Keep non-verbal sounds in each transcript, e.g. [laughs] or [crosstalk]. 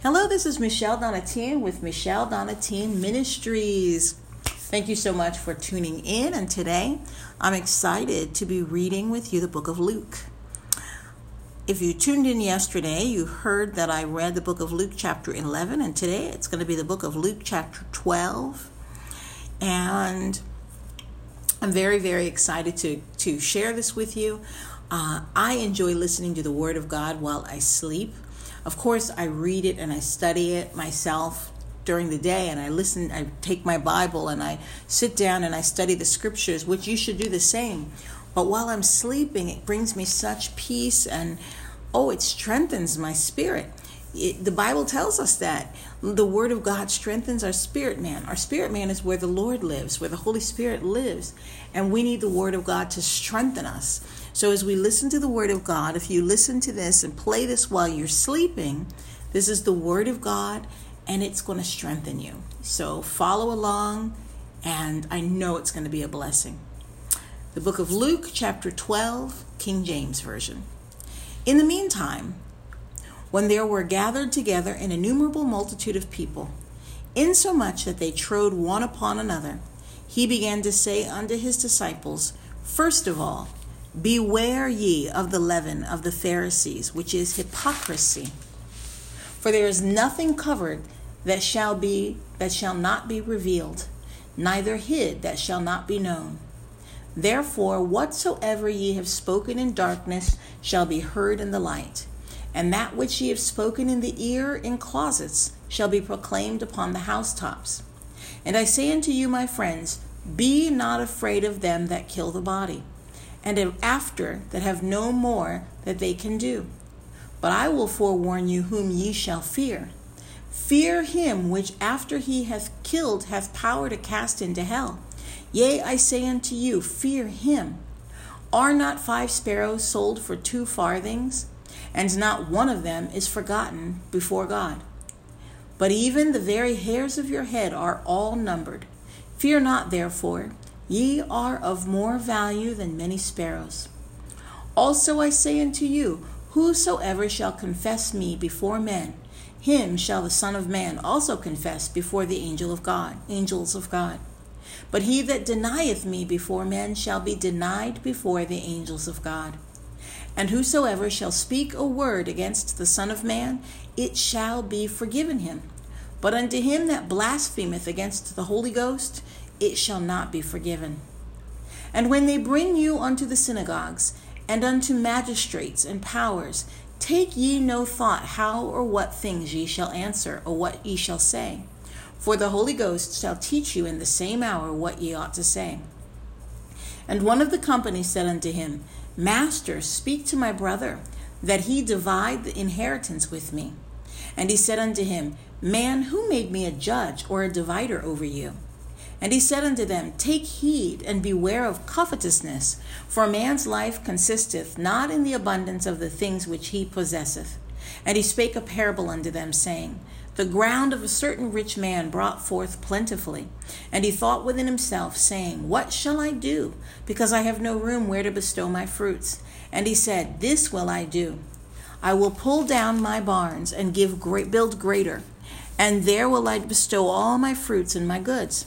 Hello, this is Michelle Donatien with Michelle Donatien Ministries. Thank you so much for tuning in, and today I'm excited to be reading with you the book of Luke. If you tuned in yesterday, you heard that I read the book of Luke, chapter 11, and today it's going to be the book of Luke, chapter 12. And I'm very, very excited to, to share this with you. Uh, I enjoy listening to the Word of God while I sleep. Of course, I read it and I study it myself during the day and I listen, I take my Bible and I sit down and I study the scriptures, which you should do the same. But while I'm sleeping, it brings me such peace and oh, it strengthens my spirit. It, the Bible tells us that the Word of God strengthens our spirit man. Our spirit man is where the Lord lives, where the Holy Spirit lives. And we need the Word of God to strengthen us. So, as we listen to the Word of God, if you listen to this and play this while you're sleeping, this is the Word of God and it's going to strengthen you. So, follow along, and I know it's going to be a blessing. The book of Luke, chapter 12, King James Version. In the meantime, when there were gathered together an innumerable multitude of people, insomuch that they trode one upon another, he began to say unto his disciples, First of all, Beware ye of the leaven of the Pharisees, which is hypocrisy. For there is nothing covered that shall be that shall not be revealed, neither hid that shall not be known. Therefore whatsoever ye have spoken in darkness shall be heard in the light, and that which ye have spoken in the ear in closets shall be proclaimed upon the housetops. And I say unto you, my friends, be not afraid of them that kill the body and after that have no more that they can do. But I will forewarn you whom ye shall fear. Fear him which after he hath killed hath power to cast into hell. Yea, I say unto you, fear him. Are not five sparrows sold for two farthings? And not one of them is forgotten before God. But even the very hairs of your head are all numbered. Fear not, therefore. Ye are of more value than many sparrows. Also I say unto you, whosoever shall confess me before men, him shall the Son of Man also confess before the angel of God, angels of God. But he that denieth me before men shall be denied before the angels of God. And whosoever shall speak a word against the Son of Man, it shall be forgiven him. But unto him that blasphemeth against the Holy Ghost, it shall not be forgiven. And when they bring you unto the synagogues, and unto magistrates and powers, take ye no thought how or what things ye shall answer, or what ye shall say. For the Holy Ghost shall teach you in the same hour what ye ought to say. And one of the company said unto him, Master, speak to my brother, that he divide the inheritance with me. And he said unto him, Man, who made me a judge or a divider over you? And he said unto them, Take heed and beware of covetousness, for a man's life consisteth not in the abundance of the things which he possesseth. And he spake a parable unto them, saying, The ground of a certain rich man brought forth plentifully. And he thought within himself, saying, What shall I do? Because I have no room where to bestow my fruits. And he said, This will I do. I will pull down my barns and give great, build greater, and there will I bestow all my fruits and my goods.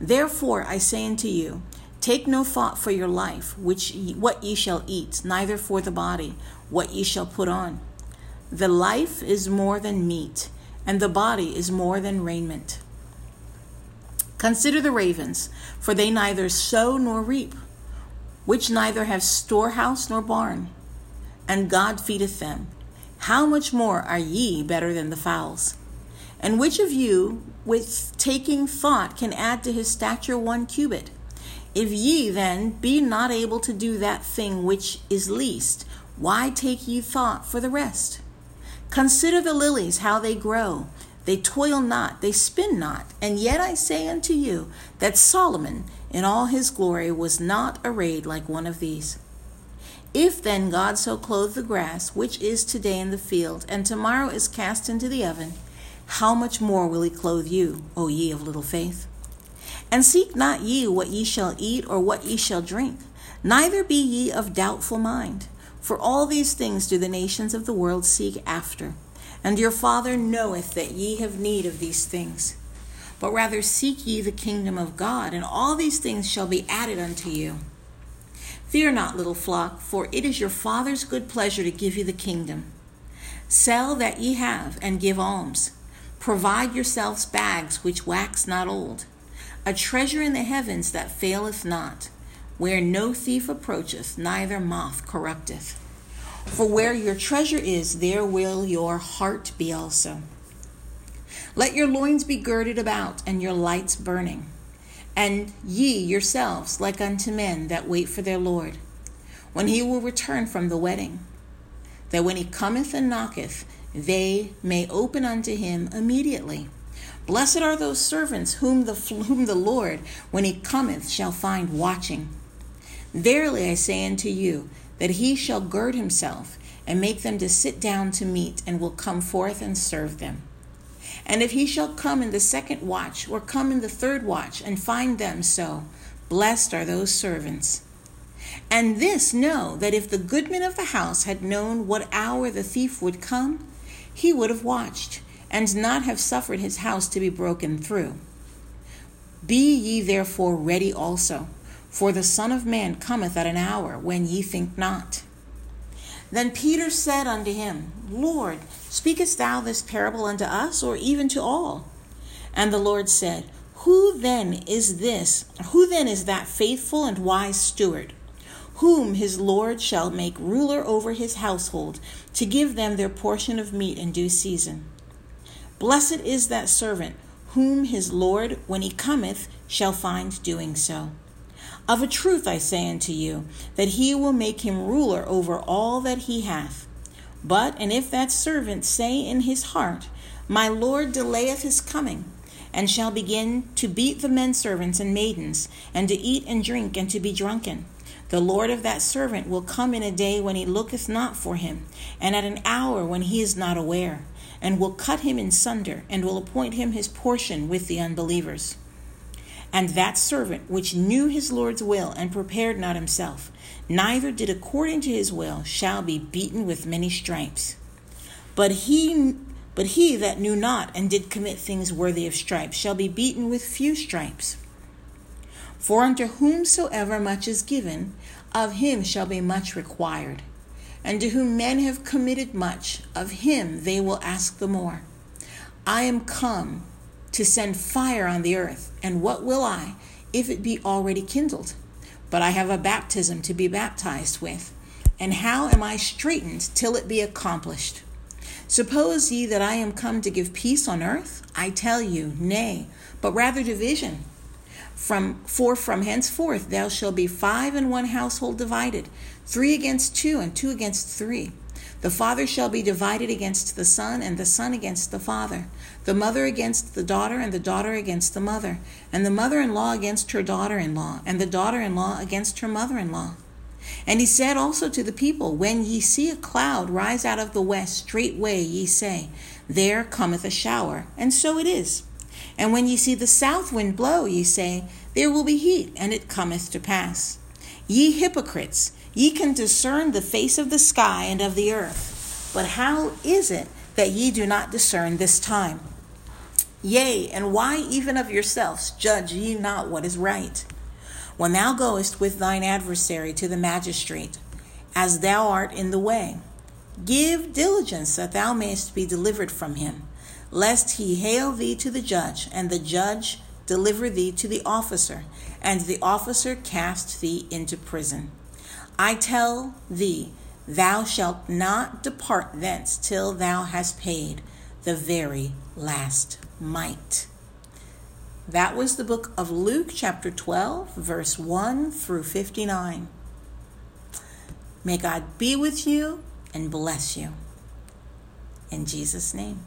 Therefore I say unto you, take no thought for your life, which ye, what ye shall eat, neither for the body, what ye shall put on. The life is more than meat, and the body is more than raiment. Consider the ravens, for they neither sow nor reap, which neither have storehouse nor barn, and God feedeth them. How much more are ye better than the fowls? And which of you, with taking thought, can add to his stature one cubit? If ye then be not able to do that thing which is least, why take ye thought for the rest? Consider the lilies, how they grow. they toil not, they spin not. And yet I say unto you that Solomon in all his glory was not arrayed like one of these. If then God so clothe the grass, which is today in the field, and tomorrow is cast into the oven, how much more will he clothe you, O ye of little faith? And seek not ye what ye shall eat or what ye shall drink, neither be ye of doubtful mind. For all these things do the nations of the world seek after. And your Father knoweth that ye have need of these things. But rather seek ye the kingdom of God, and all these things shall be added unto you. Fear not, little flock, for it is your Father's good pleasure to give you the kingdom. Sell that ye have, and give alms. Provide yourselves bags which wax not old, a treasure in the heavens that faileth not, where no thief approacheth, neither moth corrupteth. For where your treasure is, there will your heart be also. Let your loins be girded about, and your lights burning. And ye yourselves, like unto men that wait for their Lord, when he will return from the wedding, that when he cometh and knocketh, they may open unto him immediately. Blessed are those servants whom the, [laughs] whom the Lord, when he cometh, shall find watching. Verily I say unto you, that he shall gird himself and make them to sit down to meat, and will come forth and serve them. And if he shall come in the second watch, or come in the third watch, and find them so, blessed are those servants. And this know that if the goodman of the house had known what hour the thief would come, he would have watched, and not have suffered his house to be broken through. Be ye therefore ready also for the Son of Man cometh at an hour when ye think not. Then Peter said unto him, Lord, speakest thou this parable unto us, or even to all? And the Lord said, Who then is this? Who then is that faithful and wise steward, whom his Lord shall make ruler over his household, to give them their portion of meat in due season? Blessed is that servant, whom his Lord, when he cometh, shall find doing so. Of a truth I say unto you, that he will make him ruler over all that he hath. But, and if that servant say in his heart, My Lord delayeth his coming, and shall begin to beat the men servants and maidens, and to eat and drink, and to be drunken, the Lord of that servant will come in a day when he looketh not for him, and at an hour when he is not aware, and will cut him in sunder, and will appoint him his portion with the unbelievers. And that servant which knew his Lord's will and prepared not himself, neither did according to his will, shall be beaten with many stripes. But he but he that knew not and did commit things worthy of stripes shall be beaten with few stripes. For unto whomsoever much is given, of him shall be much required. And to whom men have committed much, of him they will ask the more. I am come to send fire on the earth. And what will I, if it be already kindled? But I have a baptism to be baptized with. And how am I straitened till it be accomplished? Suppose ye that I am come to give peace on earth? I tell you, nay, but rather division. From for from henceforth thou shalt be five in one household divided, three against two, and two against three. The father shall be divided against the son, and the son against the father, the mother against the daughter, and the daughter against the mother, and the mother in law against her daughter in law, and the daughter in law against her mother in law. And he said also to the people, When ye see a cloud rise out of the west, straightway ye say, There cometh a shower, and so it is. And when ye see the south wind blow, ye say, There will be heat, and it cometh to pass. Ye hypocrites, Ye can discern the face of the sky and of the earth. But how is it that ye do not discern this time? Yea, and why even of yourselves judge ye not what is right? When thou goest with thine adversary to the magistrate, as thou art in the way, give diligence that thou mayest be delivered from him, lest he hale thee to the judge, and the judge deliver thee to the officer, and the officer cast thee into prison. I tell thee, thou shalt not depart thence till thou hast paid the very last mite. That was the book of Luke, chapter 12, verse 1 through 59. May God be with you and bless you. In Jesus' name.